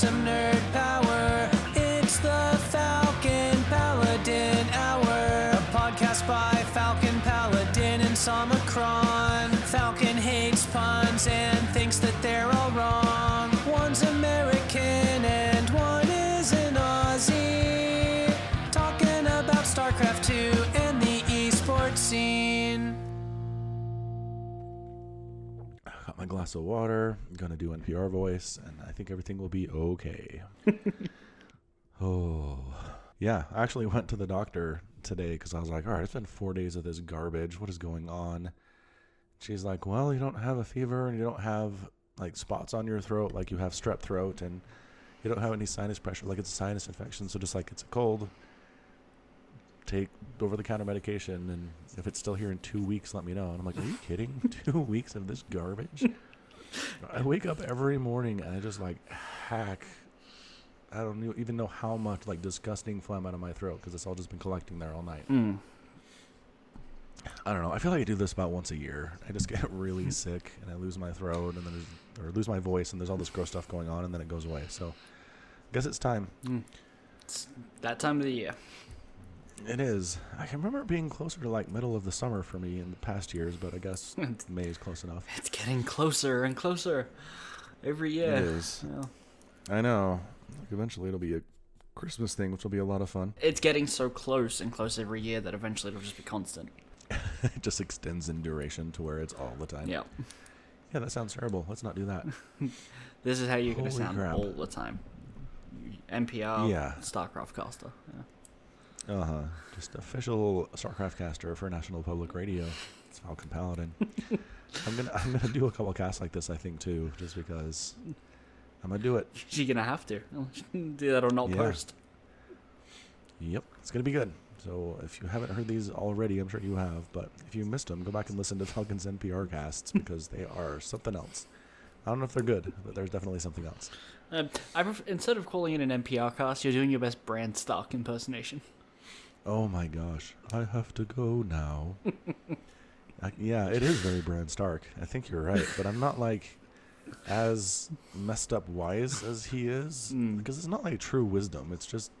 some nerd power. It's the Falcon Paladin Hour, a podcast by Falcon Paladin and Somicron. Falcon hates puns and thinks that they're glass of water. I'm gonna do NPR voice, and I think everything will be okay. oh, yeah. I actually went to the doctor today because I was like, all right, it's been four days of this garbage. What is going on? She's like, well, you don't have a fever and you don't have like spots on your throat like you have strep throat, and you don't have any sinus pressure like it's a sinus infection. So just like it's a cold, take over the counter medication and if it's still here in two weeks let me know and i'm like are you kidding two weeks of this garbage i wake up every morning and i just like hack. I don't even know how much like disgusting phlegm out of my throat because it's all just been collecting there all night. Mm. i don't know. I feel like i do this about once a year. I just get really sick and i lose my throat and then or lose my voice and there's all this gross stuff going on and then it goes away. So i guess it's time. It's that time of the year. It is. I can remember it being closer to like middle of the summer for me in the past years, but I guess May is close enough. It's getting closer and closer every year. It is. Yeah. I know. Like, eventually it'll be a Christmas thing, which will be a lot of fun. It's getting so close and close every year that eventually it'll just be constant. it just extends in duration to where it's all the time. Yeah. Yeah, that sounds terrible. Let's not do that. This is how you're going to sound crap. all the time. NPR, Yeah. StarCraft caster. Yeah. Uh huh. Just official StarCraft caster for National Public Radio. It's Falcon Paladin. I'm gonna I'm gonna do a couple casts like this, I think too, just because I'm gonna do it. Going to have to. Do that or not Yeah. post. Yep, it's gonna be good. So if you haven't heard these already, I'm sure you have. But if you missed them, go back and listen to Falcons NPR casts because they are something else. I don't know if they're good, but there's definitely something else. Um, I pref- instead of calling it an NPR cast, you're doing your best Bran Stark impersonation. Oh my gosh, I have to go now. I, yeah, it is very Bran Stark. I think you're right, but I'm not like as messed up wise as he is Mm. because it's not like true wisdom. It's just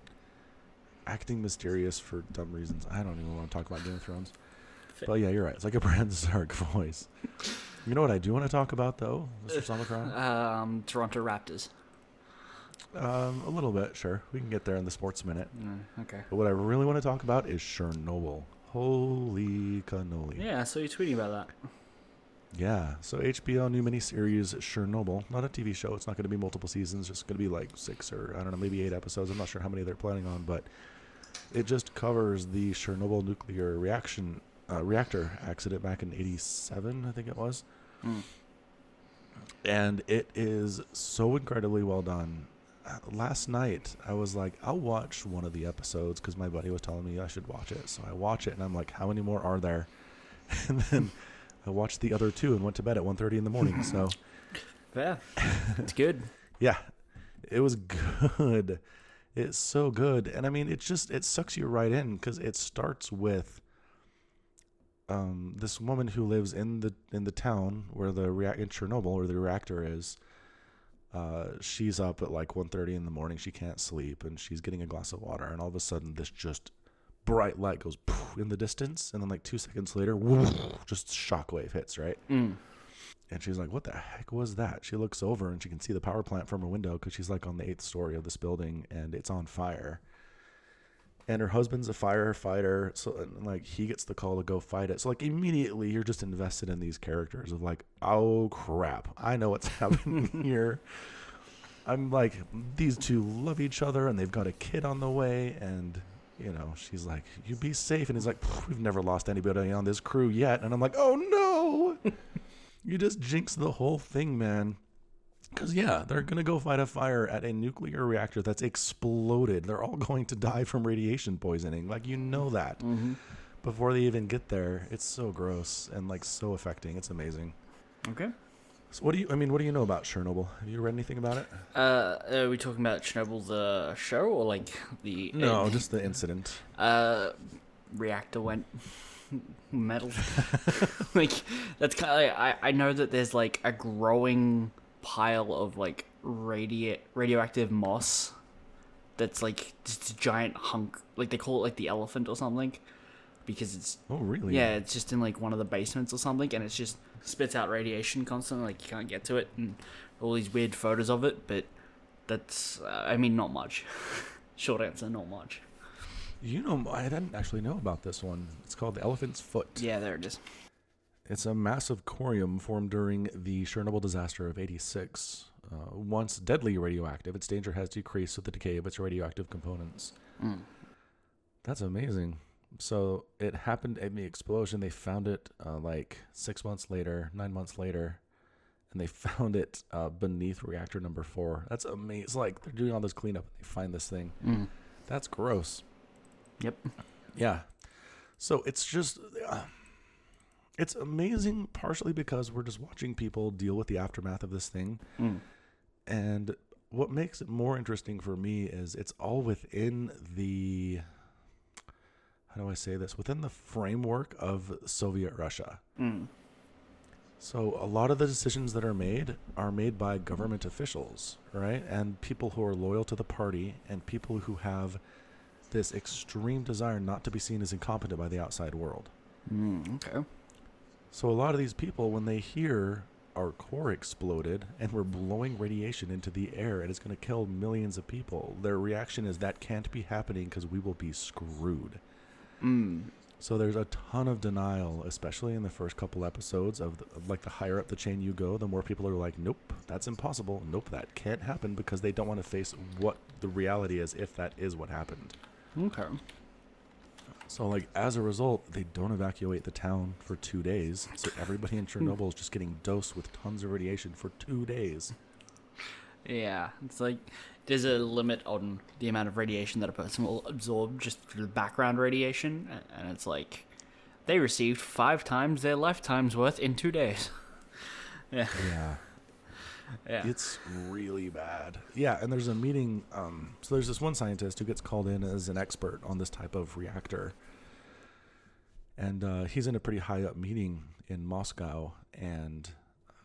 acting mysterious for dumb reasons. I don't even want to talk about Game of Thrones. Fair. But yeah, you're right. It's like a Bran Stark voice. You know what I do want to talk about though, Mr. Um, Toronto Raptors. Um, a little bit, sure. We can get there in the sports minute. Mm, okay. But what I really want to talk about is Chernobyl. Holy cannoli. Yeah, so you're tweeting about that. Yeah. So HBO new miniseries Chernobyl, not a TV show. It's not going to be multiple seasons. It's going to be like six or I don't know, maybe eight episodes. I'm not sure how many they're planning on, but it just covers the Chernobyl nuclear reaction uh, reactor accident back in '87, I think it was. Mm. And it is so incredibly well done. Uh, Last night, I was like, I'll watch one of the episodes because my buddy was telling me I should watch it. So I watch it, and I'm like, how many more are there? And then I watched the other two and went to bed at 1.30 in the morning. So Fair. it's good. yeah, it was good. It's so good, and I mean, it just it sucks you right in because it starts with um, this woman who lives in the in the town where the in Chernobyl where the reactor is. Uh, she's up at like 1.30 in the morning. She can't sleep, and she's getting a glass of water, and all of a sudden, this just bright light goes in the distance, and then like two seconds later, just shockwave hits right. Mm. And she's like, "What the heck was that?" She looks over and she can see the power plant from her window because she's like on the eighth story of this building and it's on fire. And her husband's a firefighter, so and, like he gets the call to go fight it. So like immediately you're just invested in these characters of like, "Oh crap, I know what's happening here." I'm like, these two love each other and they've got a kid on the way and you know, she's like, "You be safe," and he's like, "We've never lost anybody on this crew yet," and I'm like, "Oh no!" you just jinx the whole thing, man. Because, yeah, they're going to go fight a fire at a nuclear reactor that's exploded. They're all going to die from radiation poisoning. Like, you know that Mm-hmm. before they even get there. It's so gross and, like, so affecting. It's amazing. Okay. So, what do you, I mean, what do you know about Chernobyl? Have you read anything about it? Uh, are we talking about Chernobyl the show or like the No, just the incident. uh reactor went metal? like that's kind of like, I I know that there's like a growing pile of like radio radioactive moss that's like just a giant hunk like they call it like the elephant or something because it's Oh, really? yeah it's just in like one of the basements or something and it's just spits out radiation constantly like you can't get to it and all these weird photos of it but that's uh, i mean not much short answer not much You know, I didn't actually know about this one. It's called the Elephant's Foot. yeah there it is It's a massive corium formed during the Chernobyl disaster of 86. Uh, once deadly radioactive, its danger has decreased with the decay of its radioactive components. Mm. That's amazing. So it happened in the explosion. They found it uh, like six months later, nine months later, and they found it uh, beneath reactor number four. That's amazing. It's like they're doing all this cleanup and they find this thing. Mm. That's gross. yep Yeah. So it's just uh, it's amazing partially because we're just watching people deal with the aftermath of this thing Mm. and what makes it more interesting for me is it's all within the how do I say this? Within the framework of Soviet Russia. Mm. So a lot of the decisions that are made are made by government officials, right? And people who are loyal to the party and people who have this extreme desire not to be seen as incompetent by the outside world. Mm, okay So a lot of these people when they hear our core exploded and we're blowing radiation into the air and it's going to kill millions of people, their reaction is that can't be happening because we will be screwed. mm. So there's a ton of denial, especially in the first couple episodes of, the, of like the higher up the chain you go, the more people are like, "Nope, that's impossible. Nope, that can't happen," because they don't want to face what the reality is if that is what happened. okay So like as a result, they don't evacuate the town for two days. So everybody in hmm. Chernobyl is just getting dosed with tons of radiation for two days. Yeah, it's like there's a limit on the amount of radiation that a person will absorb just through the background radiation, and it's like they received five times their lifetime's worth in two days. yeah, Yeah. Yeah. It's really bad. Yeah, and there's a meeting. Um, so there's this one scientist who gets called in as an expert on this type of reactor, and uh, he's in a pretty high up meeting in Moscow, and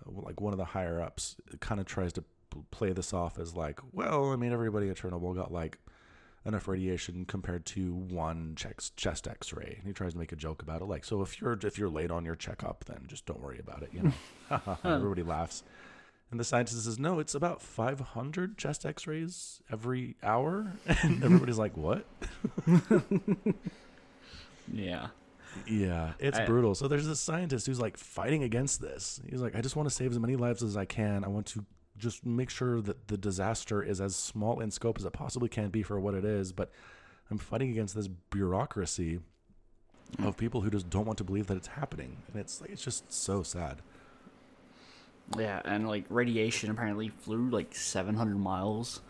uh, like one of the higher ups kind of tries to p- play this off as like, well, I mean, everybody at Chernobyl got like enough radiation compared to one chest chest X-ray, and he tries to make a joke about it, like, so if you're if you're late on your checkup, then just don't worry about it, you know. Everybody laughs. And the scientist says, no, it's about 500 chest x rays every hour. And everybody's like, what? yeah. Yeah, it's I- brutal. So there's this scientist who's like fighting against this. He's like, I just want to save as many lives as I can. I want to just make sure that the disaster is as small in scope as it possibly can be for what it is. But I'm fighting against this bureaucracy mm. of people who just don't want to believe that it's happening. And it's like, it's just so sad. Yeah, and like radiation apparently flew like 700 miles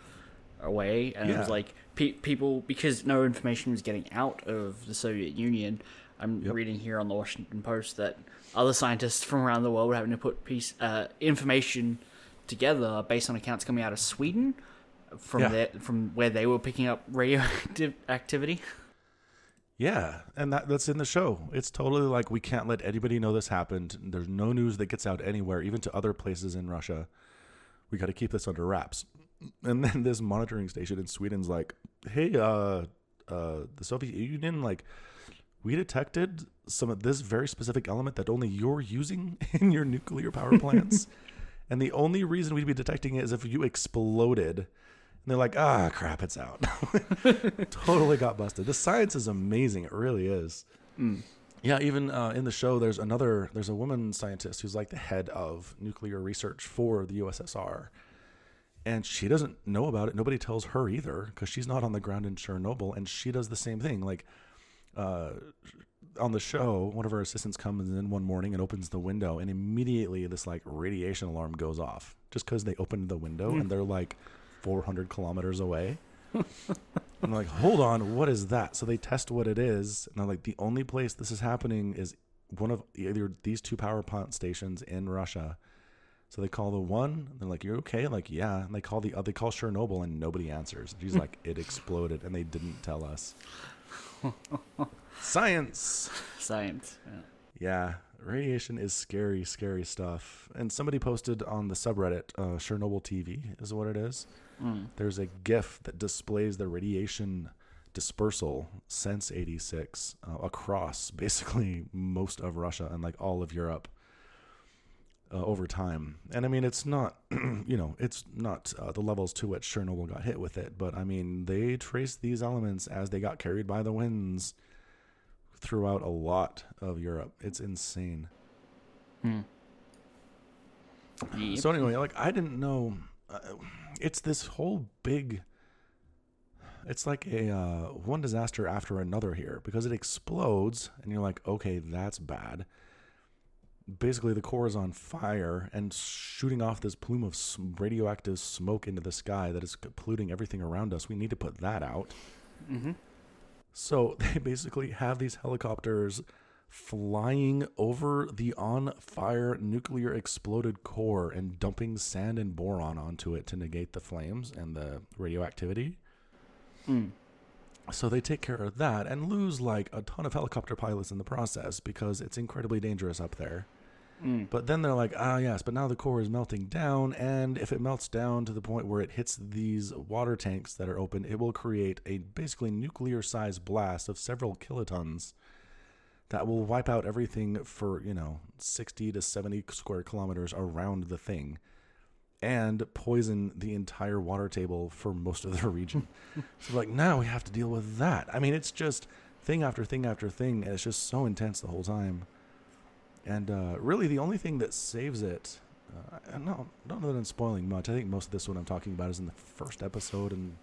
away, and it was like pe- people because no information was getting out of the Soviet Union. I'm Yep. reading here on the Washington Post that other scientists from around the world were having to put piece uh, information together based on accounts coming out of Sweden from Yeah. their, from where they were picking up radioactive activity. Yeah, and that that's in the show. It's totally like we can't let anybody know this happened. There's no news that gets out anywhere, even to other places in Russia. We got to keep this under wraps. And then this monitoring station in Sweden's like, "Hey, uh, uh, the Soviet Union, like, we detected some of this very specific element that only you're using in your nuclear power plants, and the only reason we'd be detecting it is if you exploded." And they're like, ah, crap, it's out. totally got busted. The science is amazing. It really is. Yeah, even uh, in the show, there's another, there's a woman scientist who's like the head of nuclear research for the USSR. And she doesn't know about it. Nobody tells her either because she's not on the ground in Chernobyl. And she does the same thing. Like, uh, on the show, one of her assistants comes in one morning and opens the window, and immediately this like radiation alarm goes off just because they opened the window and they're like 400 kilometers away. I'm like, hold on, what is that? So they test what it is, and they're like, the only place this is happening is one of either these two power plant stations in Russia. So they call the one, and they're like, "You're okay?" Like, yeah. And they call the other, they call Chernobyl, and nobody answers. And she's like, "It exploded," and they didn't tell us. Science. Science. Yeah. Yeah, radiation is scary, scary stuff. And somebody posted on the subreddit, uh, Chernobyl TV is what it is. Mm. There's a GIF that displays the radiation dispersal since 86 uh, across basically most of Russia and like all of Europe uh, over time. And I mean, it's not, you know, it's not uh, the levels to which Chernobyl got hit with it, but I mean, they traced these elements as they got carried by the winds throughout a lot of Europe. It's insane. Hmm. Yep. So anyway, like I didn't know. Uh, it's this whole big. It's like a uh, one disaster after another here because it explodes and you're like, okay, that's bad. Basically, the core is on fire and shooting off this plume of radioactive smoke into the sky that is polluting everything around us. We need to put that out. mm-hmm. So they basically have these helicopters flying over the on fire nuclear exploded core and dumping sand and boron onto it to negate the flames and the radioactivity. Mm. So they take care of that and lose like a ton of helicopter pilots in the process because it's incredibly dangerous up there. Mm. But then they're like, ah, yes, but now the core is melting down, and if it melts down to the point where it hits these water tanks that are open, it will create a basically nuclear sized blast of several kilotons that will wipe out everything for, you know, 60 to 70 square kilometers around the thing and poison the entire water table for most of the region. so, like, now we have to deal with that. I mean, it's just thing after thing after thing, and it's just so intense the whole time. And uh, really, the only thing that saves it, uh, I no, don't know that I'm spoiling much. I think most of this, what I'm talking about, is in the first episode. And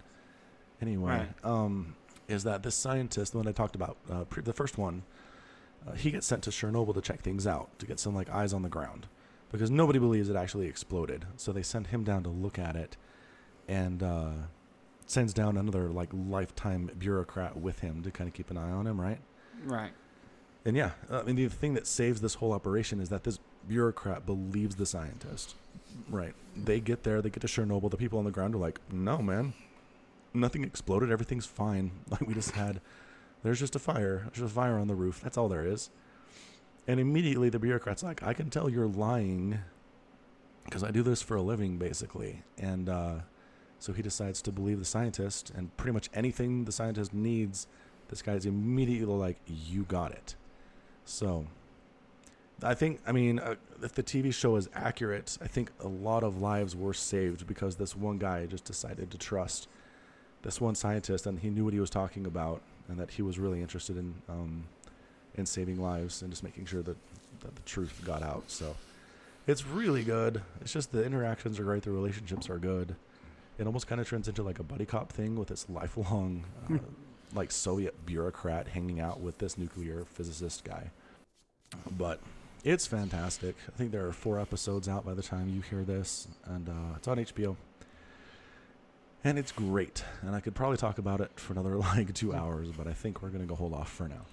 anyway, um, is that this scientist, the one I talked about, uh, pre- the first one, uh, he gets sent to Chernobyl to check things out, to get some like eyes on the ground, because nobody believes it actually exploded. So they send him down to look at it, and uh, sends down another like lifetime bureaucrat with him to kind of keep an eye on him, right? Right. And yeah, I mean, the thing that saves this whole operation is that this bureaucrat believes the scientist. Right. They get there, they get to Chernobyl. The people on the ground are like, no, man, nothing exploded. Everything's fine. Like, we just had, there's just a fire. There's a fire on the roof. That's all there is. And immediately the bureaucrat's like, I can tell you're lying because I do this for a living, basically. And uh, so he decides to believe the scientist, and pretty much anything the scientist needs, this guy's immediately like, You got it. So, I think, I mean, uh, if the TV show is accurate, I think a lot of lives were saved because this one guy just decided to trust this one scientist and he knew what he was talking about and that he was really interested in um, in saving lives and just making sure that, that the truth got out. So, it's really good. It's just the interactions are great, the relationships are good. It almost kind of turns into like a buddy cop thing with this lifelong, uh, like Soviet bureaucrat hanging out with this nuclear physicist guy. But it's fantastic. I think there are four episodes out by the time you hear this, and uh, it's on HBO. And it's great. And I could probably talk about it for another like two hours, but I think we're going to go hold off for now.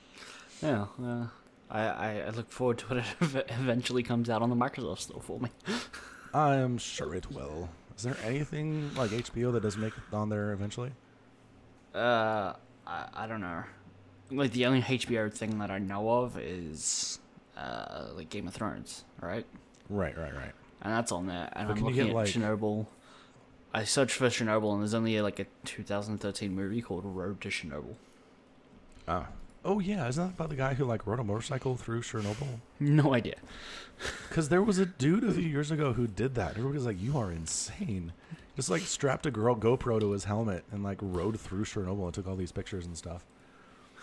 Yeah. Uh, I, I look forward to when it eventually comes out on the Microsoft Store for me. I am sure it will. Is there anything like HBO that does make it on there eventually? Uh, I, I don't know. Like the only HBO thing that I know of is uh like Game of Thrones, right? Right, right, right. And that's on there. And But I'm can you looking get, at like- Chernobyl. I searched for Chernobyl, and there's only like a 2013 movie called Road to Chernobyl. Ah. Oh yeah, isn't that about the guy who like rode a motorcycle through Chernobyl? No idea. Because there was a dude a few years ago who did that. Everybody was like, "You are insane!" Just like strapped a girl GoPro to his helmet and like rode through Chernobyl and took all these pictures and stuff.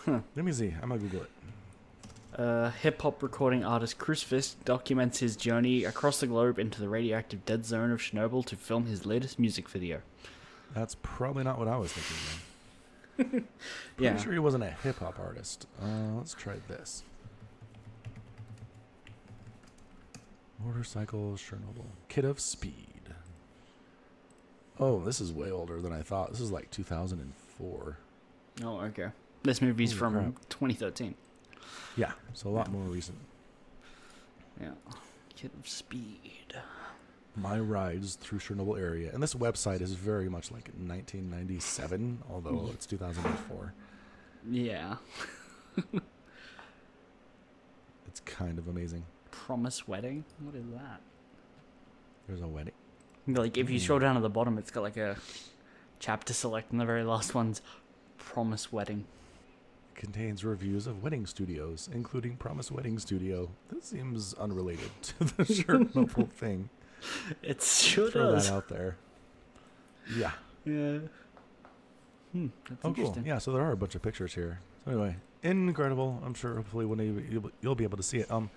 Huh. Let me see. I'm gonna Google it. Uh, hip hop recording artist Chris Fisk documents his journey across the globe into the radioactive dead zone of Chernobyl to film his latest music video. That's probably not what I was thinking. Then. Pretty Yeah. sure he wasn't a hip hop artist. Uh, let's try this. Motorcycle Chernobyl. Kid of Speed. Oh, this is way older than I thought. This is like 2004. Oh, okay. This movie's Holy from crap. 2013. Yeah, so a lot more recent. Yeah. Kid of Speed. My rides through Chernobyl area, and this website is very much like 1997, although it's 2004. Yeah. It's kind of amazing. Promise wedding. What is that? There's a wedding. Like if you Hmm. scroll down to the bottom, it's got like a chapter select, and the very last one's promise wedding. Contains reviews of wedding studios, including Promise Wedding Studio. This seems unrelated to the Chernobyl thing. It sure Throw does. that out there. Yeah. Yeah. Hmm. That's Oh, cool. Yeah. So there are a bunch of pictures here. So anyway, incredible. I'm sure hopefully one day you'll, you'll be able to see it. Um,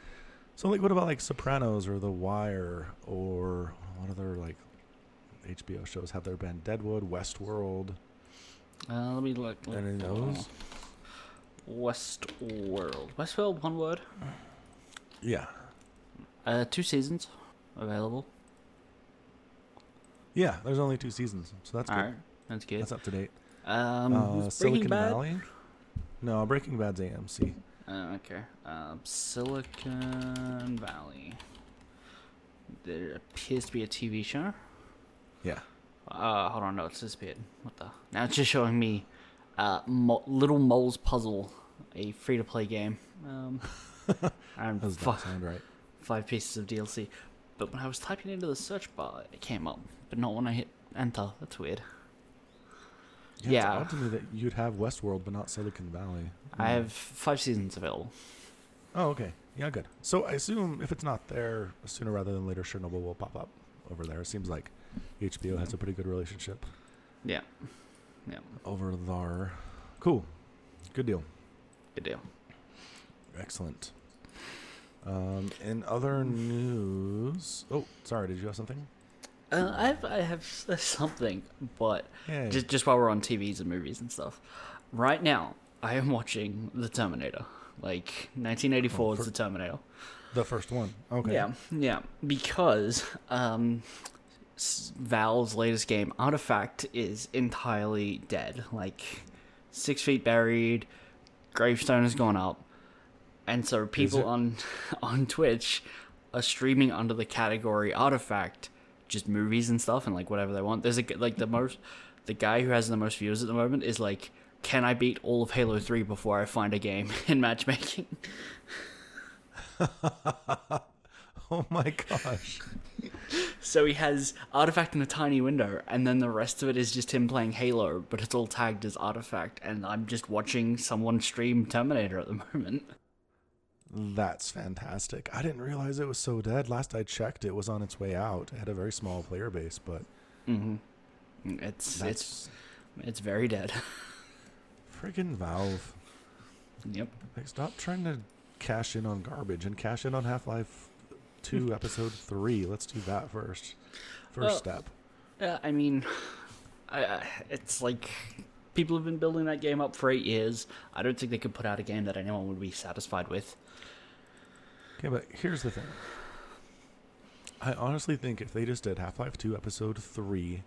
so like, what about like Sopranos or The Wire or what other like HBO shows have there been? Deadwood, Westworld, Uh, let me look. look. any of those? Westworld. Westworld, one word. Yeah. Uh, two seasons available. Yeah. There's only two seasons, so that's All good. right, that's good. That's up to date. um, uh, Silicon Bad. Valley. No, Breaking Bad's AMC. Uh, okay. Um, Silicon Valley. There appears to be a TV show. Yeah. Uh, hold on, no, it's disappeared. What the? Now it's just showing me, uh, Mo- Little Mole's Puzzle, a free-to-play game. Um, and Does that sound right? five pieces of DLC. But when I was typing into the search bar, it came up, but not when I hit enter. That's weird. Yeah. Yeah. It's odd to me that you'd have Westworld but not Silicon Valley. I Hmm. have five seasons available. Oh, okay. Yeah, good. So I assume if it's not there, sooner rather than later, Chernobyl will pop up over there. It seems like HBO has a pretty good relationship Yeah. Yeah. over there. Cool. Good deal. Good deal. Excellent. Um, in other news, oh, sorry, did you have something? Uh, I have I have something, but Yeah. just just while we're on TVs and movies and stuff, right now I am watching The Terminator, like 1984 Oh, is The Terminator. the first one. Okay. Yeah, yeah, because um, Valve's latest game, Artifact, is entirely dead. Like six feet buried, gravestone has gone up, and so people on on Twitch are streaming under the category Artifact, just movies and stuff, and like whatever they want. There's a like the most, the guy who has the most views at the moment is like. Can I beat all of Halo 3 before I find a game in matchmaking? Oh my gosh. So he has Artifact in a tiny window, and then the rest of it is just him playing Halo, but it's all tagged as Artifact, and I'm just watching someone stream Terminator at the moment. That's fantastic. I didn't realize it was so dead. Last I checked, it was on its way out. It had a very small player base, but Mm-hmm. It's it's it's very dead. friggin' Valve. yep. Like, stop trying to cash in on garbage and cash in on Half Life 2 Episode 3. Let's do that first. First Well- step. Yeah, I mean, I, I, it's like people have been building that game up for eight years. I don't think they could put out a game that anyone would be satisfied with. Okay, but here's the thing. I honestly think if they just did Half Life 2 Episode 3,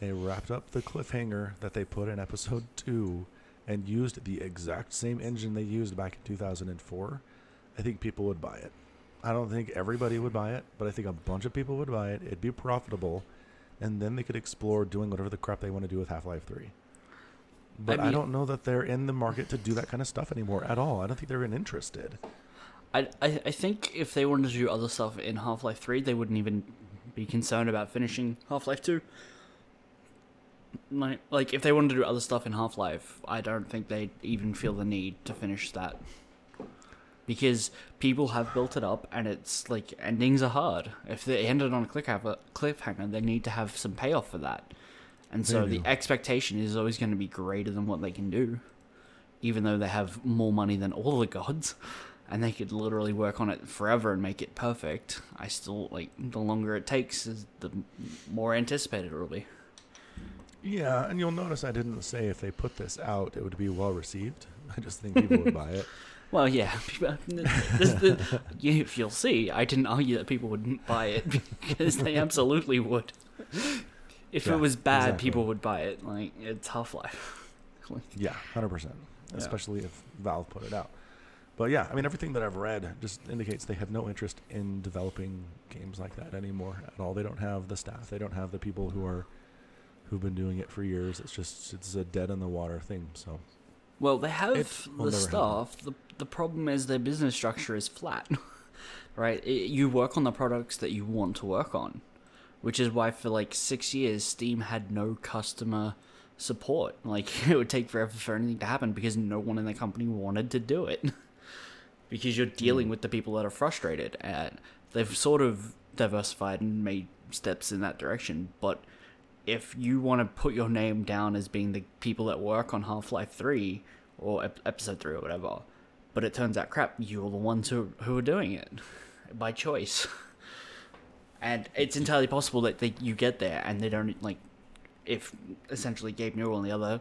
they wrapped up the cliffhanger that they put in Episode 2, and used the exact same engine they used back in 2004, I think people would buy it. I don't think everybody would buy it, but I think a bunch of people would buy it. It'd be profitable, and then they could explore doing whatever the crap they want to do with Half Life 3. But I, mean- don't know that they're in the market to do that kind of stuff anymore at all. I don't think they're even interested. I, I, I think if they wanted to do other stuff in Half Life 3, they wouldn't even be concerned about finishing Half Life 2. Like, like, if they wanted to do other stuff in Half Life, I don't think they'd even feel the need to finish that. Because people have built it up, and it's like endings are hard. If they ended on a cliffhanger, cliffhanger they need to have some payoff for that. And so the expectation is always going to be greater than what they can do, even though they have more money than all the gods and they could literally work on it forever and make it perfect. I still like the longer it takes, is the more anticipated it will be. Yeah, and you'll notice I didn't say if they put this out, it would be well received. I just think people would buy it. Well, yeah, people- this, you, you'll see. I didn't argue that people wouldn't buy it because they absolutely would. If Yeah, it was bad, exactly. people would buy it. Like it's Half Life. Yeah, hundred percent. Especially if Valve put it out. But yeah, I mean everything that I've read just indicates they have no interest in developing games like that anymore at all. They don't have the staff. They don't have the people who are who've been doing it for years. It's just it's a dead in the water thing. So Well, they have It the staff. The the problem is their business structure is flat, right? It, you work on the products that you want to work on, which is why for like six years Steam had no customer support. Like it would take forever for anything to happen because no one in the company wanted to do it. because you're dealing with the people that are frustrated, and they've sort of diversified and made steps in that direction, but if you want to put your name down as being the people that work on Half Life 3 or ep- Episode 3 or whatever, but it turns out crap, you're the ones who, who are doing it by choice. And it's entirely possible that they, you get there and they don't, like, if essentially Gabe Newell and the other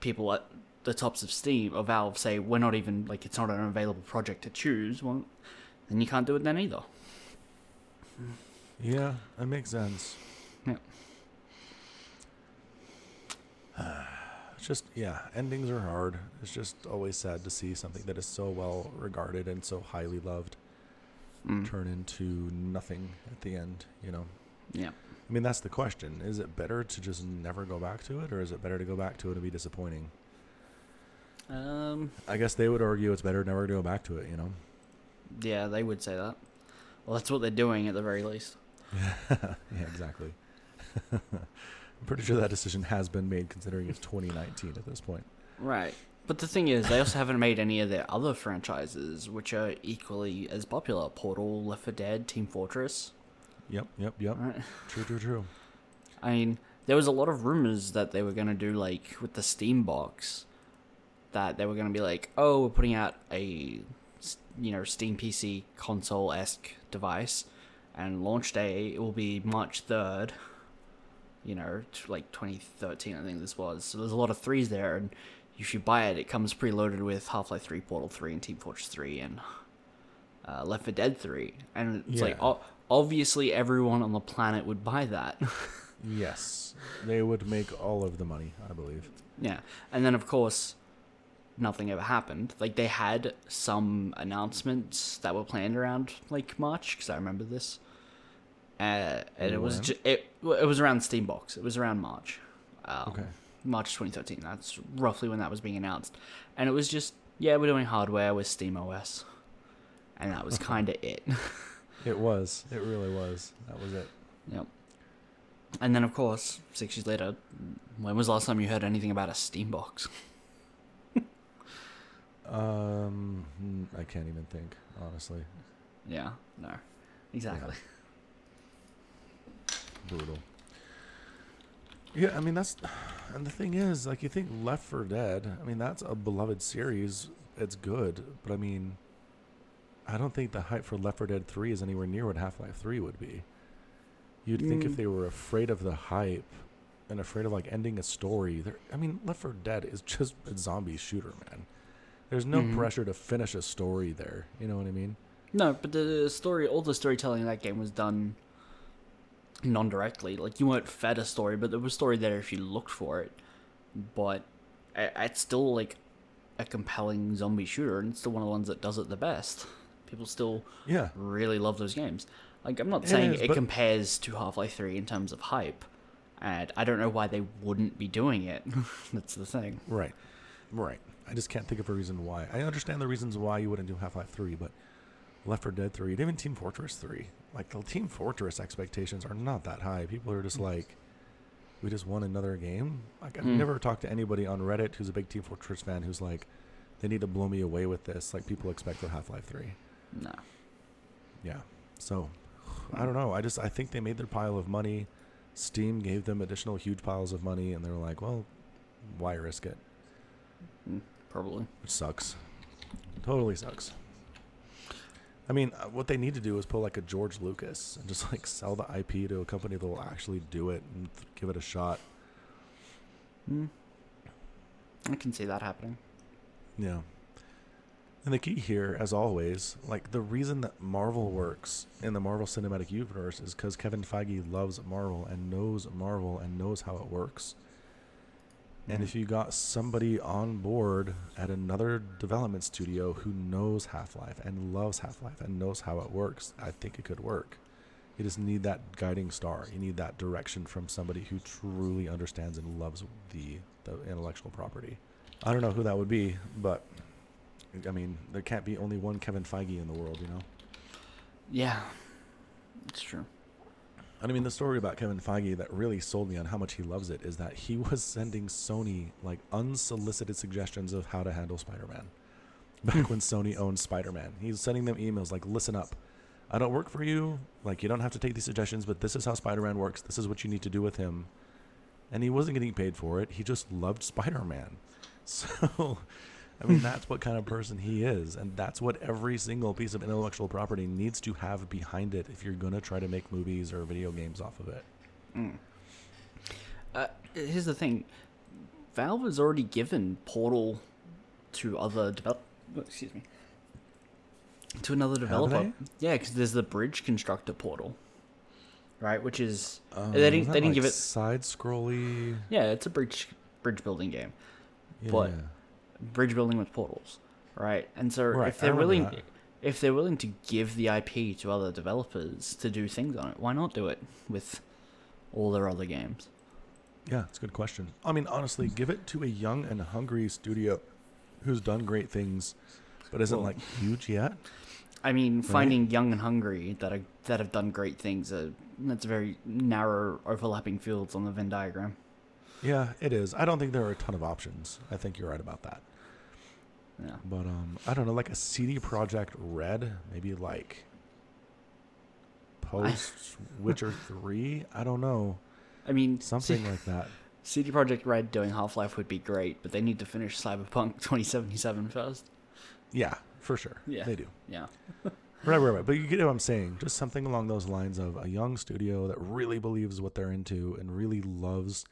people at the tops of Steam or Valve say, we're not even, like, it's not an available project to choose, well, then you can't do it then either. Yeah, that makes sense. Yeah. It's just yeah, endings are hard. It's just always sad to see something that is so well regarded and so highly loved Mm. turn into nothing at the end. You know, Yeah. I mean that's the question: Is it better to just never go back to it, or is it better to go back to it and be disappointing? Um, I guess they would argue it's better never to go back to it. You know. yeah, they would say that. Well, that's what they're doing at the very least. yeah, exactly. I'm pretty sure that decision has been made, considering it's 2019 at this point. Right. But the thing is, they also haven't made any of their other franchises, which are equally as popular Portal, Left 4 Dead, Team Fortress. Yep, yep, yep. Right. True, true, true. I mean, there was a lot of rumors that they were going to do, like, with the Steam box, that they were going to be like, oh, we're putting out a, you know, Steam PC console esque device, and launch day it will be March 3rd, you know, t- like 2013, I think this was. So there's a lot of threes there, and if you buy it, it comes preloaded with Half Life 3, Portal 3, and Team Fortress 3, and uh, Left 4 Dead 3. And it's like, o- obviously, everyone on the planet would buy that. Yes, they would make all of the money, I believe. Yeah, and then of course, nothing ever happened. Like they had some announcements that were planned around like March, because I remember this. Uh, and it was ju- it it was around Steambox. It was around March. Um, Okay. March 2013. That's roughly when that was being announced, and it was just yeah, we're doing hardware with Steam OS, and that was kind of it. It was. It really was. That was it. Yep. And then, of course, six years later, when was the last time you heard anything about a Steambox? Um, hmm, I can't even think, honestly. Yeah, no, exactly. Brutal. Yeah, I mean that's, and the thing is, like you think Left 4 Dead. I mean that's a beloved series. It's good, but I mean, I don't think the hype for Left 4 Dead 3 is anywhere near what Half Life 3 would be. You'd think if Mm. they were afraid of the hype and afraid of like ending a story, they're, I mean, Left 4 Dead is just a zombie shooter, man. There's no Mhm. pressure to finish a story there. You know what I mean? No, but the story, all the storytelling in that game was done non-directly. Like you weren't fed a story, but there was story there if you looked for it. But it's still like a compelling zombie shooter, and it's still one of the ones that does it the best. People still Yeah. really love those games. Like I'm not It saying is, it but- compares to Half-Life 3 in terms of hype, and I don't know why they wouldn't be doing it. That's the thing. Right. Right. I just can't think of a reason why. I understand the reasons why you wouldn't do Half Life 3, but Left 4 Dead 3, and even Team Fortress 3, like the Team Fortress expectations are not that high. People are just like, we just won another game. Like, I've Mm. never talked to anybody on Reddit who's a big Team Fortress fan who's like, they need to blow me away with this, like people expect with Half Life 3. No. Yeah. So, I don't know. I just, I think they made their pile of money. Steam gave them additional huge piles of money, and they're like, well, why risk it? Mm, Probably. which sucks. Totally sucks. I mean, uh, what they need to do is pull like a George Lucas and just like sell the IP to a company that will actually do it and give it a shot. Mm. I can see that happening. Yeah. And the key here, as always, like the reason that Marvel works in the Marvel Cinematic Universe is because Kevin Feige loves Marvel and knows Marvel and knows how it works. And if you got somebody on board at another development studio who knows Half Life and loves Half Life and knows how it works, I think it could work. You just need that guiding star. You need that direction from somebody who truly understands and loves the, the intellectual property. I don't know who that would be, but I mean, there can't be only one Kevin Feige in the world, you know. Yeah, it's true. And I mean, the story about Kevin Feige that really sold me on how much he loves it is that he was sending Sony like unsolicited suggestions of how to handle Spider-Man. Back hmm. when Sony owned Spider-Man, he's sending them emails like, "Listen up, I don't work for you. Like, you don't have to take these suggestions, but this is how Spider-Man works. This is what you need to do with him." And he wasn't getting paid for it. He just loved Spider-Man. So, I mean, that's what kind of person he is, and that's what every single piece of intellectual property needs to have behind it if you're gonna try to make movies or video games off of it. Uh, here's the thing: Valve has already given Portal to other develop. Excuse me. To another developer. Yeah, because there's the bridge constructor portal, right? Which is Um, they didn't they didn't like, give it. side scrolly. Yeah, it's a bridge bridge building game. Yeah. But- Bridge building with portals, right? And so Right, if they're willing, that. if they're willing to give the IP to other developers to do things on it, why not do it with all their other games? yeah, it's a good question. I mean, honestly, give it to a young and hungry studio who's done great things, but isn't Well- like huge yet. I mean, finding young and hungry that are that have done great things. Uh, that's a very narrow, overlapping fields on the Venn diagram. Yeah, it is. I don't think there are a ton of options. I think you're right about that. Yeah. But um, I don't know, like a CD Projekt Red, maybe like post Witcher Three. I don't know, I mean, something C- like that. CD Projekt Red doing Half Life would be great, but they need to finish Cyberpunk 2077 first. Yeah, for sure. Yeah. they do. Yeah. Right, right, right. But you get what I'm saying. Just something along those lines of a young studio that really believes what they're into and really loves,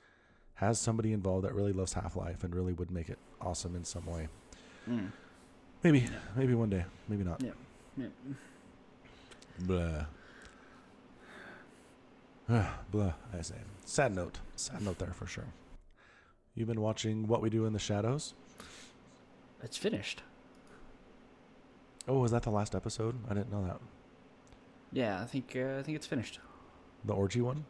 has somebody involved that really loves Half Life and really would make it awesome in some way. Mm. Maybe, maybe one day, maybe not. Yeah. Yeah. Blah. Blah, I say. Sad note. Sad note there for sure. You've been watching What We Do in the Shadows? It's finished. Oh, was that the last episode? I didn't know that. Yeah, I think uh, I think it's finished. The orgy one?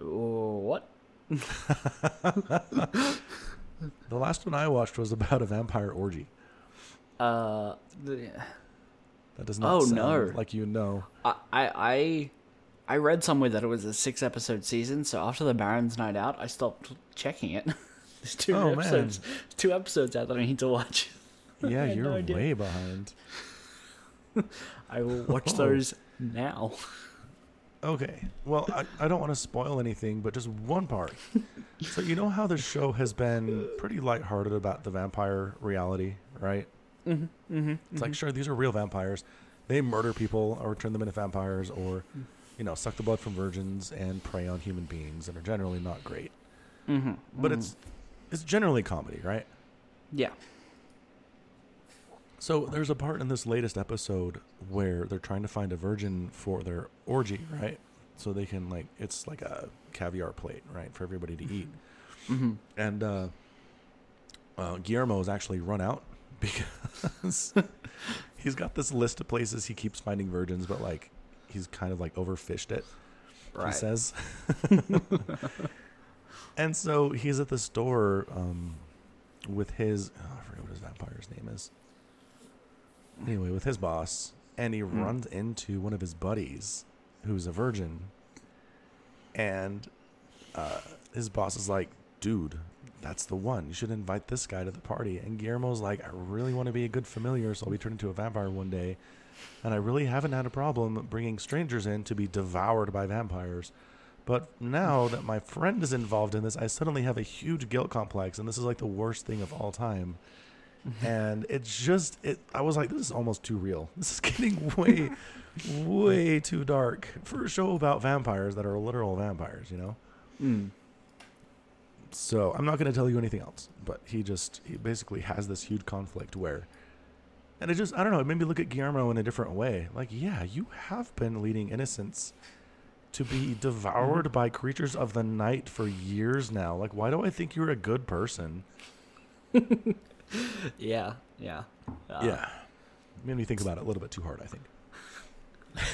Oh, what? The last one I watched was about a vampire orgy. Uh, That does not Oh, sound no. like you know. I, I I read somewhere that it was a six episode season. So after the Baron's Night Out, I stopped checking it. There's two Oh, man. episodes, two episodes out that I need to watch. Yeah, you're no way behind. I will watch Oh. those now. Okay. Well, I, I don't want to spoil anything, but just one part. so you know how the show has been pretty lighthearted about the vampire reality, right? Mm-hmm. Mm-hmm. It's like, sure, these are real vampires. They murder people or turn them into vampires or, you know, suck the blood from virgins and prey on human beings and are generally not great. Mm-hmm. But it's it's generally comedy, right? yeah. So there's a part in this latest episode where they're trying to find a virgin for their orgy, right? So they can like it's like a caviar plate, right, for everybody to eat. Mm-hmm. And uh, uh, Guillermo has actually run out because he's got this list of places he keeps finding virgins, but like he's kind of like overfished it. Right. He says. and so he's at the store um, with his oh, I forget what his vampire's name is. Anyway, with his boss, and he Hmm. runs into one of his buddies who's a virgin, and uh, his boss is like, "Dude, that's the one. You should invite this guy to the party." And Guillermo's like, "I really want to be a good familiar, so I'll be turned into a vampire one day." And I really haven't had a problem bringing strangers in to be devoured by vampires. But now that my friend is involved in this, I suddenly have a huge guilt complex, and this is like the worst thing of all time. and it's just it. I was like, this is almost too real. This is getting way, way too dark for a show about vampires that are literal vampires. You know. Mm. So I'm not going to tell you anything else. But he just he basically has this huge conflict where, and it just I don't know. It made me look at Guillermo in a different way. Like, yeah, you have been leading innocents to be devoured by creatures of the night for years now. Like, why do I think you're a good person? Yeah. Yeah. Uh, yeah, made me think about it a little bit too hard. I think.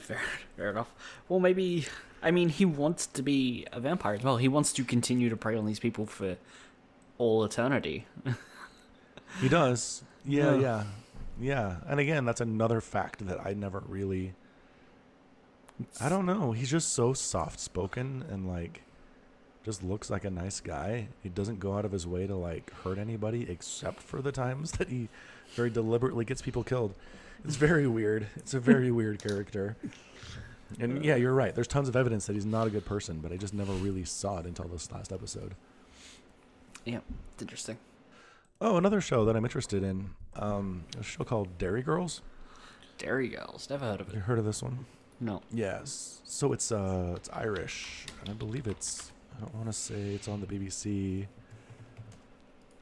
Fair, fair enough. Well, maybe. I mean, he wants to be a vampire as well. He wants to continue to prey on these people for all eternity. He does. Yeah, Yeah. yeah, yeah. And again, that's another fact that I never really. I don't know. He's just so soft spoken and like, just looks like a nice guy. He doesn't go out of his way to like hurt anybody, except for the times that he very deliberately gets people killed. It's very weird. It's a very weird character. And yeah, you're right. There's tons of evidence that he's not a good person, but I just never really saw it until this last episode. Yeah, it's interesting. Oh, another show that I'm interested in. Um, a show called Derry Girls. Derry Girls, never heard of Have you it. heard of this one? No. Yes. So it's uh, it's Irish, and I believe it's. I don't want to say it's on the BBC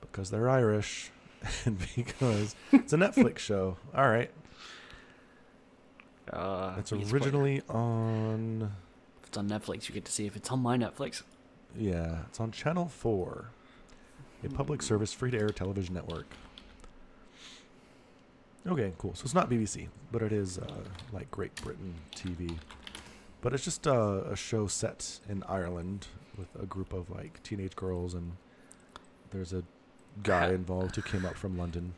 because they're Irish, and because it's a Netflix show. All right. Uh, It's originally on. If it's on Netflix, you get to see if it's on my Netflix. Yeah, it's on Channel Four, a public service free to air television network. Okay, cool. So it's not BBC, but it is uh, like Great Britain TV. But it's just uh, a show set in Ireland with a group of like teenage girls, and there's a guy involved who came up from London.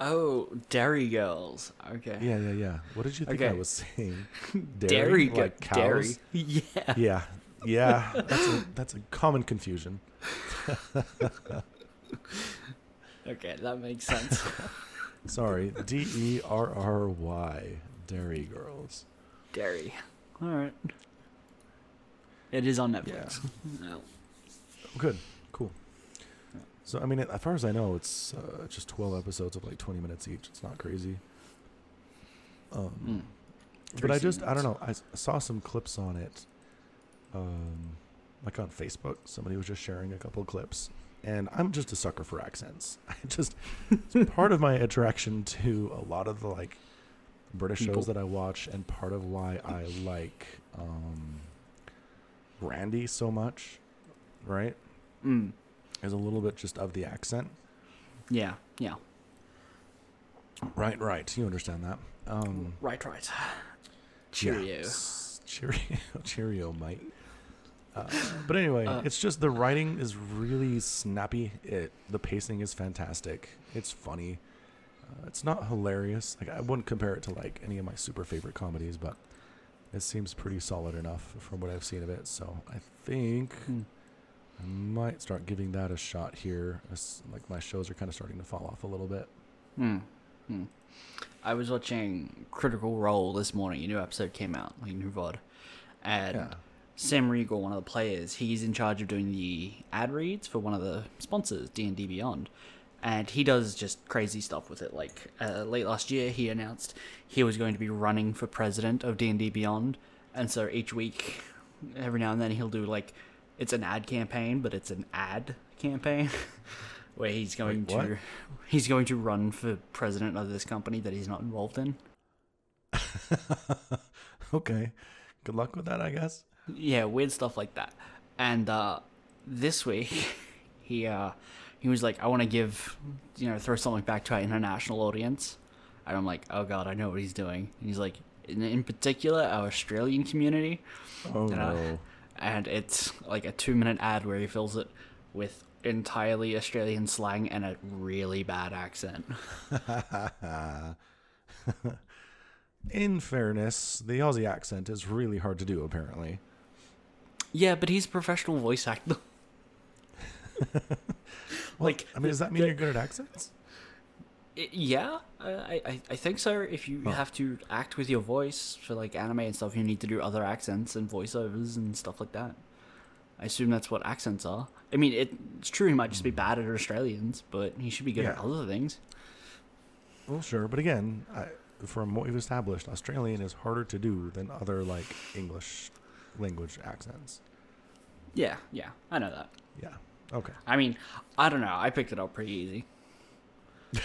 Oh, Dairy Girls. Okay. Yeah, yeah, yeah. What did you think I was saying? Dairy, Gi- like cows? Dairy. Yeah. Yeah, yeah. That's a that's a common confusion. Okay, that makes sense. Sorry, D E R R Y, Derry Girls. Dairy. All right. It is on Netflix. No. Good, cool. So I mean, as far as I know, it's uh, just twelve episodes of like twenty minutes each. It's not crazy. Um, Mm. but I Three just I don't know. I saw some clips on it, um, like on Facebook. Somebody was just sharing a couple of clips, and I'm just a sucker for accents. I just it's part of my attraction to a lot of the like British People. shows that I watch, and part of why I like um, Randy so much, right? Mm. Is a little bit just of the accent. Yeah. Yeah. Right, right. You understand that. Um, Right. Right. Cheerio. Yes. Cheerio, cheerio, mate. Uh, but anyway, Uh, it's just the writing is really snappy. It the pacing is fantastic. It's funny. Uh, it's not hilarious. Like I wouldn't compare it to like any of my super favorite comedies, but it seems pretty solid enough from what I've seen of it. So I think Hmm. I might start giving that a shot here. As, like my shows are kind of starting to fall off a little bit. Hmm. Hmm. I was watching Critical Role this morning. A new episode came out, like new VOD, and Yeah. Sam Riegel, one of the players, he's in charge of doing the ad reads for one of the sponsors, D and D Beyond, and he does just crazy stuff with it. Like uh, late last year, he announced he was going to be running for president of D and D Beyond, and so each week, every now and then, he'll do like it's an ad campaign, but it's an ad campaign where he's going Wait, to he's going to run for president of this company that he's not involved in. okay. Good luck with that, I guess. Yeah, weird stuff like that. And uh, this week, he uh, he was like, "I want to give, you know, throw something back to our international audience." And I'm like, "Oh God, I know what he's doing." And he's like, "In, in particular, our Australian community." Oh And, uh, no. and it's like a two minute ad where he fills it with entirely Australian slang and a really bad accent. In fairness, the Aussie accent is really hard to do, apparently. Yeah, but he's a professional voice actor. like, I mean, does that mean the- you're good at accents? Yeah, I, I I think so. If you Oh. have to act with your voice for like anime and stuff, you need to do other accents and voiceovers and stuff like that. I assume that's what accents are. I mean, it, it's true he might just be bad at Australians, but he should be good at Hmm. Other things. Well, sure, but again, I, from what we've established, Australian is harder to do than other like English language accents. Yeah, yeah, I know that. Yeah. Okay. I mean, I don't know. I picked it up pretty easy.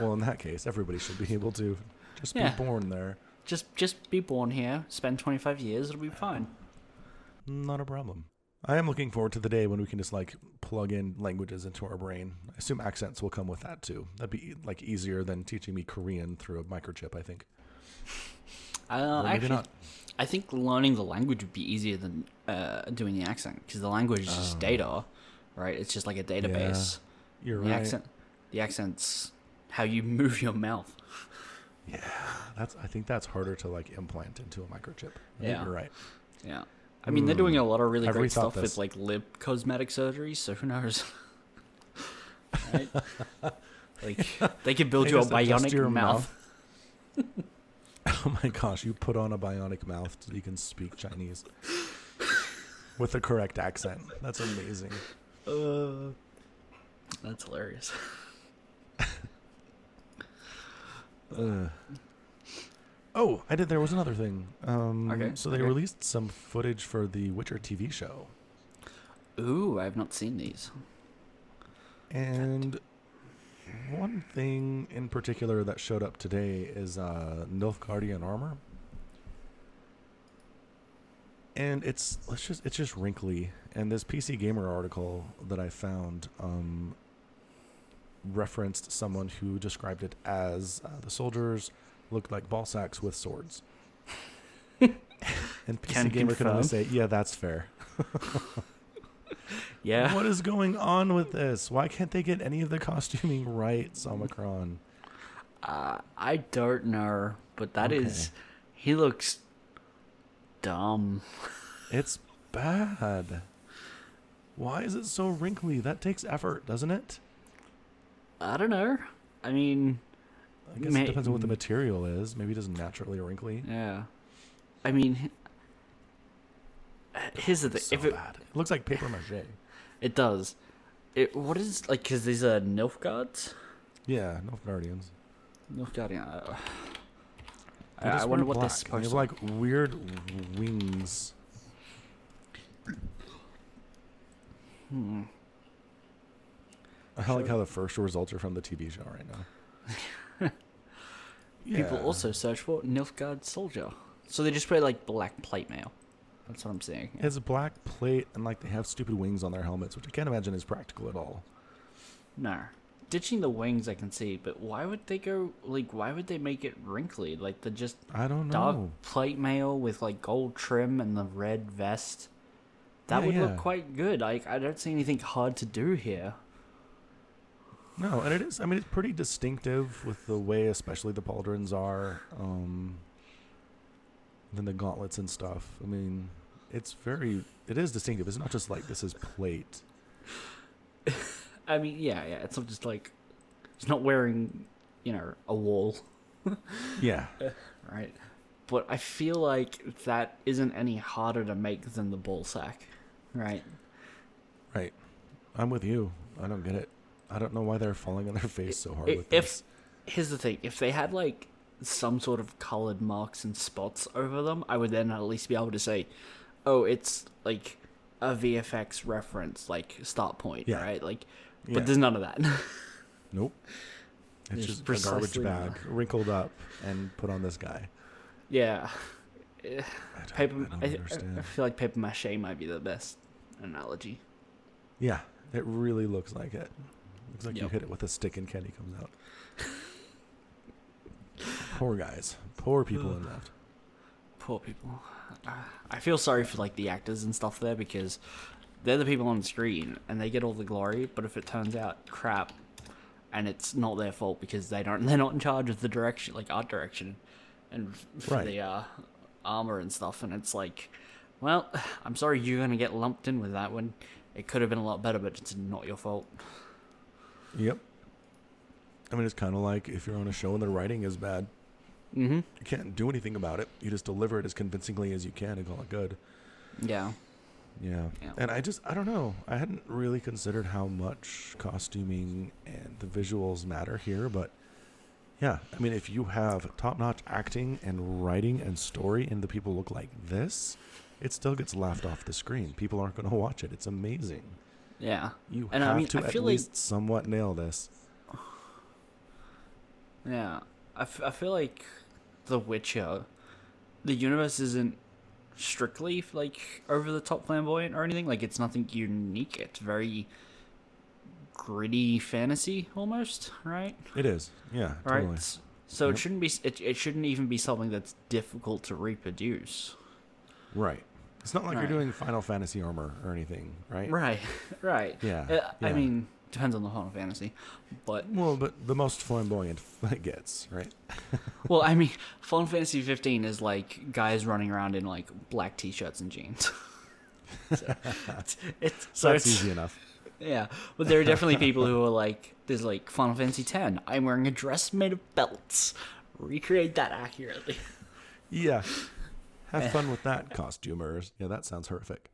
Well, in that case, everybody should be able to just Yeah. be born there. Just just be born here, spend 25 years, it'll be fine. Not a problem. I am looking forward to the day when we can just like plug in languages into our brain. I assume accents will come with that too. That'd be like easier than teaching me Korean through a microchip. I think. Uh, Or maybe actually, not. I think learning the language would be easier than uh, doing the accent because the language is just Oh. data, right? It's just like a database. You're the right. accent, the accent's how you move your mouth. Yeah, that's I think that's harder to like implant into a microchip. I Yeah. you're right. Yeah. I mean, they're doing a lot of really I've great stuff this. with like lip cosmetic surgery, so who knows? right? Like they could build They you a bionic your mouth. Oh my gosh, you put on a bionic mouth so you can speak Chinese with the correct accent. That's amazing. Uh, that's hilarious. Ugh. Oh, I did. There was another thing. Um, Okay, So they okay. released some footage for the Witcher TV show, Ooh, I have not seen these. and one thing in particular that showed up today is uh, Nilfgaardian armor, and it's let's just it's just wrinkly. And this PC Gamer article that I found um, referenced someone who described it as uh, the soldiers looked like ball sacks with swords. and PC Can Gamer can only say, "Yeah, that's fair." Yeah. What is going on with this? Why can't they get any of the costuming right, Omicron? Uh, I don't know, but that is, Okay. he looks dumb. It's bad. Why is it so wrinkly? That takes effort, doesn't it? I don't know. I mean, I guess May- it depends on what the material is. Maybe it is naturally wrinkly. yeah. I mean, here's the thing. So if it, bad. It looks like paper mache. it does, it what is like? Cause these are Nilfgaards. Yeah, no Guardians. Nilfgaardian. Uh, They I, I wonder what and supposed They to have like weird wings. Hmm. I like how the first results are from the TV show right now. People Yeah. also search for Nilfgaard soldier, so they just wear like black plate mail. That's what I'm saying. It's black plate and like they have stupid wings on their helmets, which I can't imagine is practical at all. No. Ditching the wings, I can see, but why would they go like? Why would they make it wrinkly? Like the just I don't know. dog plate mail with like gold trim and the red vest. That Yeah, would yeah. look quite good. Like I don't see anything hard to do here. No, and it is. I mean, it's pretty distinctive with the way, especially the pauldrons are. Um, then the gauntlets and stuff. I mean, it's very. It is distinctive. It's not just like this is plate. I mean, yeah, yeah. It's not just like it's not wearing, you know, a wall, Yeah, right? But I feel like that isn't any harder to make than the ball sack, right? right. I'm with you. I don't get it. I don't know why they're falling on their face so hard I- with if this. here's the thing, if they had like some sort of colored marks and spots over them, I would then at least be able to say, "Oh, it's like a VFX reference, like start point, Yeah. right?" Like, Yeah. but there's none of that. Nope. It's There's just a garbage bag wrinkled up and put on this guy. yeah, I don't, paper. I I, I- I feel like paper mache might be the best analogy. Yeah, it really looks like it. Looks like you hit it with a stick and candy comes out. Poor guys. Poor people involved. Poor people. Uh, I feel sorry for like the actors and stuff there because they're the people on screen and they get all the glory. But if it turns out crap, and it's not their fault because they don't, they're not in charge of the direction, like art direction, and for Right. the uh, armor and stuff. And it's like, well, I'm sorry you're gonna get lumped in with that one. It could have been a lot better, but it's not your fault. Yep. I mean, it's kind of like if you're on a show and the writing is bad, Mm-hmm. you can't do anything about it. You just deliver it as convincingly as you can and call it good. Yeah. Yeah. Yeah. And I just, I don't know. I hadn't really considered how much costuming and the visuals matter here, but yeah. I mean, if you have top notch acting and writing and story and the people look like this, it still gets laughed off the screen. People aren't going to watch it. It's amazing. Yeah. You And I have mean, to I at like- least somewhat nail this. Yeah, I, f- I feel like The Witcher, the universe isn't strictly like over the top flamboyant or anything. Like it's nothing unique. It's very gritty fantasy almost, right? It is. Yeah, Right. totally. S- So Yep. it shouldn't be. It, it shouldn't even be something that's difficult to reproduce. Right. It's not like Right. you're doing Final Fantasy armor or anything, right? Right, right. Yeah, Uh, I mean, depends on the Final Fantasy, but Well, but the most flamboyant it gets, right? well, I mean, Final Fantasy 15 is like guys running around in like black t-shirts and jeans. so it's, it's so that's it's, easy enough. yeah, but there are definitely people who are like, there's like Final Fantasy 10. I'm wearing a dress made of belts. Recreate that accurately. Yeah. Have eh. fun with that, costumers. Yeah, that sounds horrific.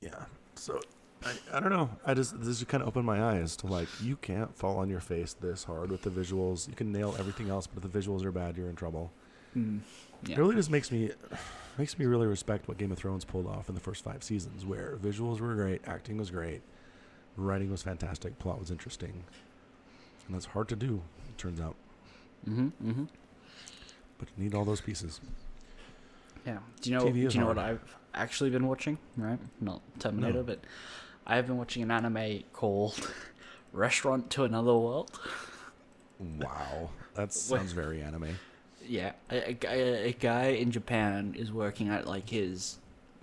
Yeah. So I, I don't know. I just this just kind of opened my eyes to like you can't fall on your face this hard with the visuals. You can nail everything else, but if the visuals are bad, you're in trouble. Mm, yeah. It really just makes me makes me really respect what Game of Thrones pulled off in the first five seasons, where visuals were great, acting was great, writing was fantastic, plot was interesting, and that's hard to do. It turns out, Mm-hmm, mm-hmm. but you need all those pieces. Yeah. Do you know? Do you know what. I've actually been watching? Right, not Terminator, No. but I have been watching an anime called Restaurant to Another World. Wow, that sounds very anime. Yeah, a, a, guy- a guy in Japan is working at like his.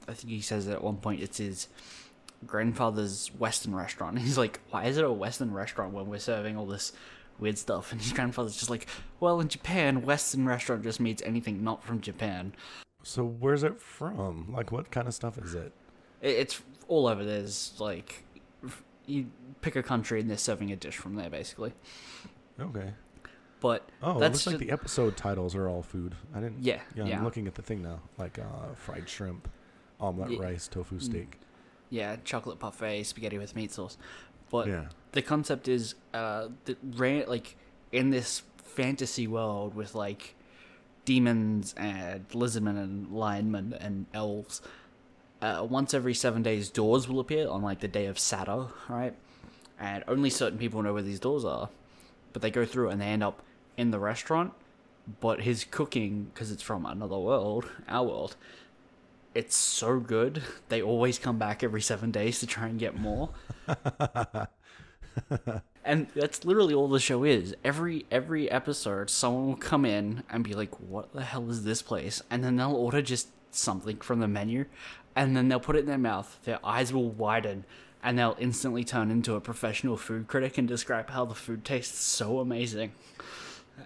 I think he says at one point it's his grandfather's Western restaurant. He's like, "Why is it a Western restaurant when we're serving all this weird stuff?" And his grandfather's just like, "Well, in Japan, Western restaurant just means anything not from Japan. So where's it from? Like, what kind of stuff is it? It, it's all over. There's like, you pick a country and they're serving a dish from there, basically. Okay. But Oh, it that's looks like the episode titles are all food. I didn't. Yeah, Yeah, yeah. I'm looking at the thing now, like uh, fried shrimp, omelet Ye- Mm. rice, tofu steak. yeah, chocolate parfait, spaghetti with meat sauce. But Yeah. the concept is uh the ran like in this fantasy world with like demons and lizardmen and lionmen and elves uh, once every seven days doors will appear on like the day of Saturn, right? And only certain people know where these doors are. But they go through and they end up in the restaurant. But his cooking, because it's from another world, our world, it's so good. They always come back every seven days to try and get more. and that's literally all the show is. Every every episode, someone will come in and be like, "What the hell is this place?" And then they'll order just something from the menu, and then they'll put it in their mouth. Their eyes will widen, and they'll instantly turn into a professional food critic and describe how the food tastes so amazing.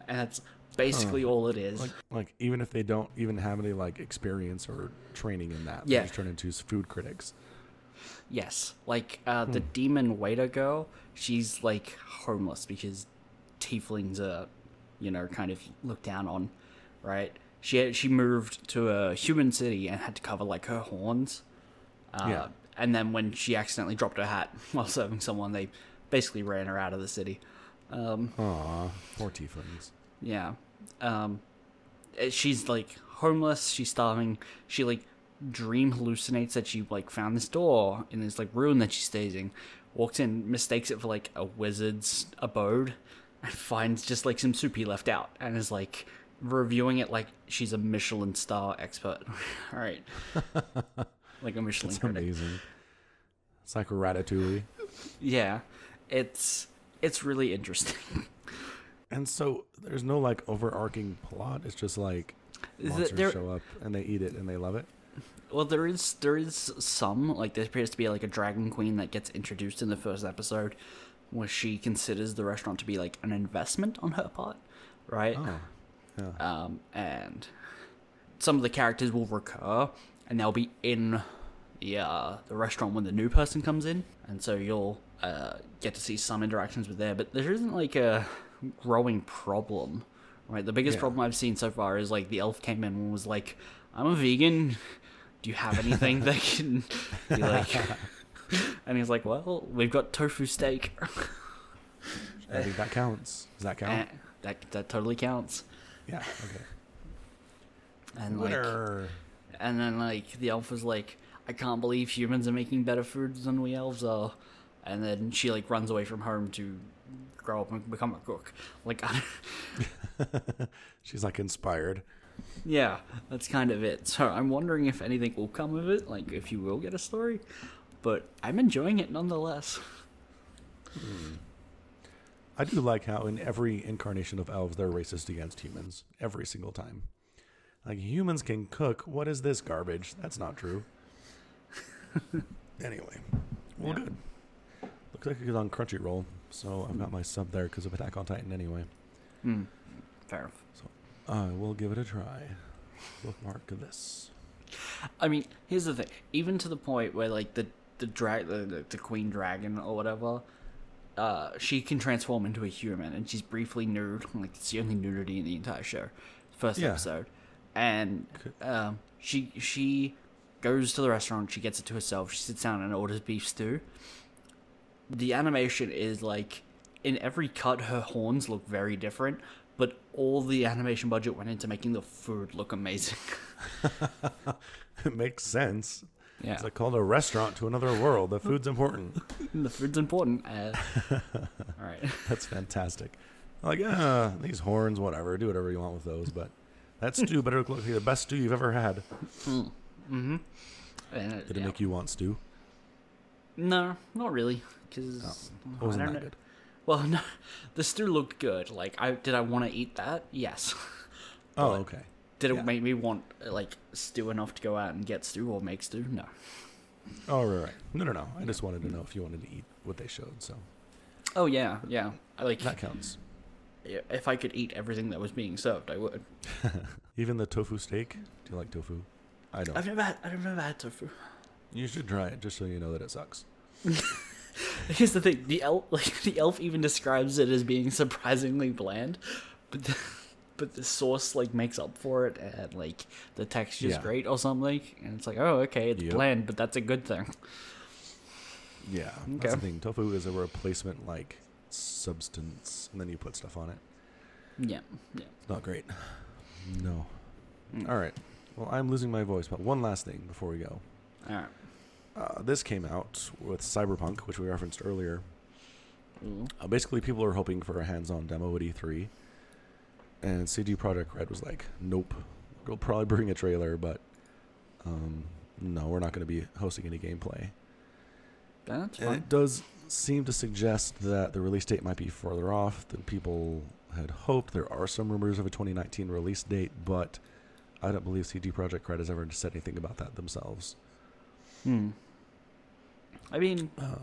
And that's basically all it is. Like, like even if they don't even have any like experience or training in that, Yeah. they just turn into food critics. Yes, like uh, the demon waiter girl, she's like homeless because tieflings are, you know, kind of looked down on, right? She she moved to a human city and had to cover like her horns. Uh, Yeah. And then when she accidentally dropped her hat while serving someone, they basically ran her out of the city. Um, Aw, poor tieflings. yeah. Um, eh, she's like homeless. She's starving. She like dream hallucinates that she like found this door in this like room that she stays in. Walks in, mistakes it for like a wizard's abode, and finds just like some soup he left out, and is like reviewing it like she's a Michelin star expert. All right, like a Michelin It's critic. amazing. It's like Ratatouille. Yeah, it's it's really interesting. And so there's no like overarching plot. It's just like monsters there- show up and they eat it and they love it. Well, there is there is some like there appears to be like a dragon queen that gets introduced in the first episode, where she considers the restaurant to be like an investment on her part, right? Oh, yeah. Um, and some of the characters will recur, and they'll be in the uh, the restaurant when the new person comes in, and so you'll uh, get to see some interactions with there. But there isn't like a growing problem, right? The biggest Yeah. problem I've seen so far is like the elf came in and was like, "I'm a vegan. Do you have anything that can be like?" and he's like, "Well, we've got tofu steak." I think that counts. Does that Eh, count? that that totally counts. Yeah. Okay. And like, Winner. And then like the elf was like, I can't believe humans are making better food than we elves are. And then she like runs away from home to grow up and become a cook. Like, I She's like inspired. yeah, that's kind of it. So I'm wondering if anything will come of it. Like, if you will get a story. But I'm enjoying it nonetheless. Hmm. I do like how in every incarnation of elves they're racist against humans every single time. Like humans can cook. What is this garbage? That's not true. anyway, well, Yeah. good. Looks like it's on Crunchyroll, so I've got my sub there because of Attack on Titan anyway. Hmm. Fair enough. I will give it a try. Bookmark this. I mean, here's the thing. Even to the point where like the the drag the, the, the queen dragon or whatever, uh, she can transform into a human, and she's briefly nude. Like it's the only nudity in the entire show, first Yeah. episode, and um, she she goes to the restaurant. She gets it to herself. She sits down and orders beef stew. The animation is like in every cut, her horns look very different, but all the animation budget went into making the food look amazing. it makes sense. Yeah. It's like called a restaurant to another world. The food's important. the food's important. Uh, all right. That's fantastic. Like, uh, these horns, whatever. Do whatever you want with those, but that stew better look like the best stew you've ever had. Mm-hmm. And, Did it yeah. make you want stew? No, not really. Because It wasn't that good. Well, no, the stew looked good. Like, I did I want to eat that? Yes. Oh, okay. Did it Yeah. make me want like stew enough to go out and get stew or make stew? No. Oh, right, right. No, no, no. I just wanted to know if you wanted to eat what they showed. So Oh yeah, yeah. I like that counts. if I could eat everything that was being served, I would. Even the tofu steak. Do you like tofu? I don't. I've never had. I've never had tofu. You should try it just so you know that it sucks. Here's the thing: the elf, like the elf, even describes it as being surprisingly bland, but the, but the sauce like makes up for it, and like the texture's Yeah. great or something. And it's like, oh, okay, it's Yep. bland, but that's a good thing. Yeah, Okay. that's the thing. Tofu is a replacement like substance, and then you put stuff on it. Yeah, yeah. It's not great. No. Mm. All right. Well, I'm losing my voice, but one last thing before we go. All right. Uh, this came out with Cyberpunk, which we referenced earlier. Ooh. Uh, basically, people are hoping for a hands-on demo at E3, and CD Projekt Red was like, "Nope, we'll probably bring a trailer, but um, no, we're not going to be hosting any gameplay." That's And fine. it does seem to suggest that the release date might be further off than people had hoped. There are some rumors of a 2019 release date, but I don't believe CD Projekt Red has ever said anything about that themselves. Hmm. I mean, Uh,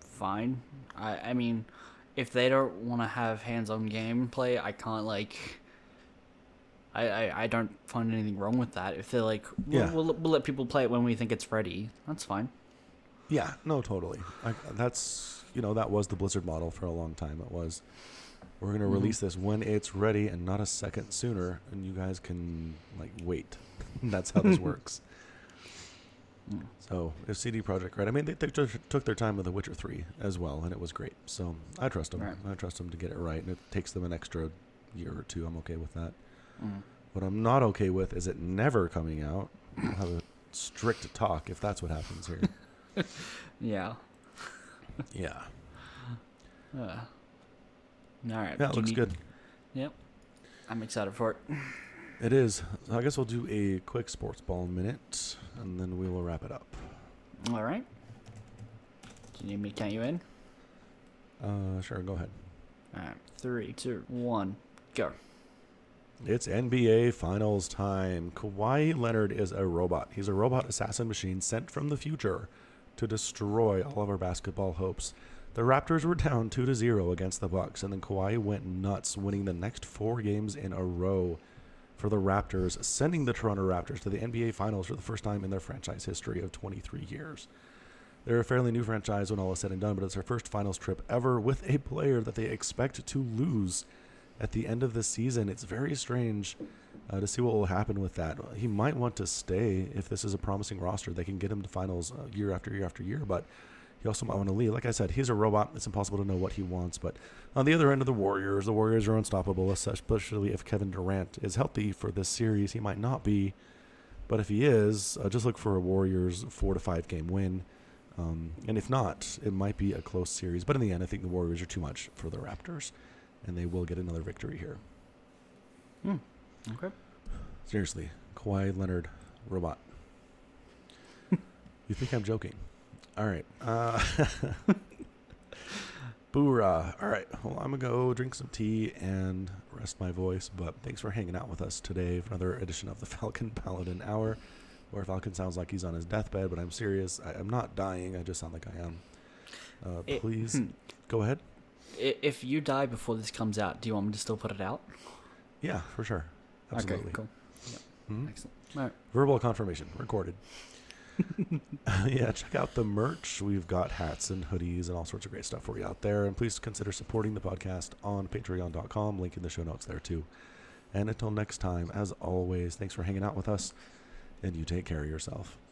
fine. I I mean, if they don't want to have hands-on gameplay, I can't like. I, I, I don't find anything wrong with that. If they're like, we'll, Yeah. we'll, we'll let people play it when we think it's ready, that's fine. yeah, no, totally. I, that's you know that was the Blizzard model for a long time. It was we're going to Mhm. release this when it's ready and not a second sooner, and you guys can like wait. that's how this works. Mm. So if CD Projekt Red, I mean, they, they took their time with The Witcher Three as well, and it was great. So I trust them. Right. I trust them to get it right, and it takes them an extra year or two. I'm okay with that. Mm. What I'm not okay with is it never coming out. We'll have a strict talk if that's what happens here. Yeah. yeah, Uh. All right. yeah, it looks need- good. Yep. I'm excited for it. It is. I guess we'll do a quick sports ball minute, and then we will wrap it up. All right. Do you need me to count you in? Uh, sure, go ahead. All right. Three, two, one, go. It's NBA Finals time. Kawhi Leonard is a robot. He's a robot assassin machine sent from the future to destroy all of our basketball hopes. The Raptors were down 2 to 0 against the Bucks and then Kawhi went nuts winning the next 4 games in a row for the Raptors, sending the Toronto Raptors to the NBA Finals for the first time in their franchise history of 23 years. They're a fairly new franchise when all is said and done, but it's their first finals trip ever with a player that they expect to lose at the end of the season. It's very strange uh, to see what will happen with that. He might want to stay if this is a promising roster. They can get him to finals uh, year after year after year, but he also might want to leave. Like I said, he's a robot. It's impossible to know what he wants. But on the other end of the Warriors, the Warriors are unstoppable, especially if Kevin Durant is healthy for this series. He might not be, but if he is, uh, just look for a Warriors four to five game win. Um, and if not, it might be a close series. But in the end, I think the Warriors are too much for the Raptors, and they will get another victory here. Okay. Seriously, Kawhi Leonard, robot. you think I'm joking? All right. Uh, Boorah. All right. Well, I'm going to go drink some tea and rest my voice. But thanks for hanging out with us today for another edition of the Falcon Paladin Hour, where Falcon sounds like he's on his deathbed, but I'm serious. I, I'm not dying. I just sound like I am. Uh, It- please hmm. go ahead. If you die before this comes out, do you want me to still put it out? Yeah, for sure. Absolutely. Okay, cool. Mhm. Excellent. All right. Verbal confirmation recorded. yeah, check out the merch. We've got hats and hoodies and all sorts of great stuff for you out there. And please consider supporting the podcast on patreon.com. Link in the show notes there too. And until next time, as always, thanks for hanging out with us. And you take care of yourself.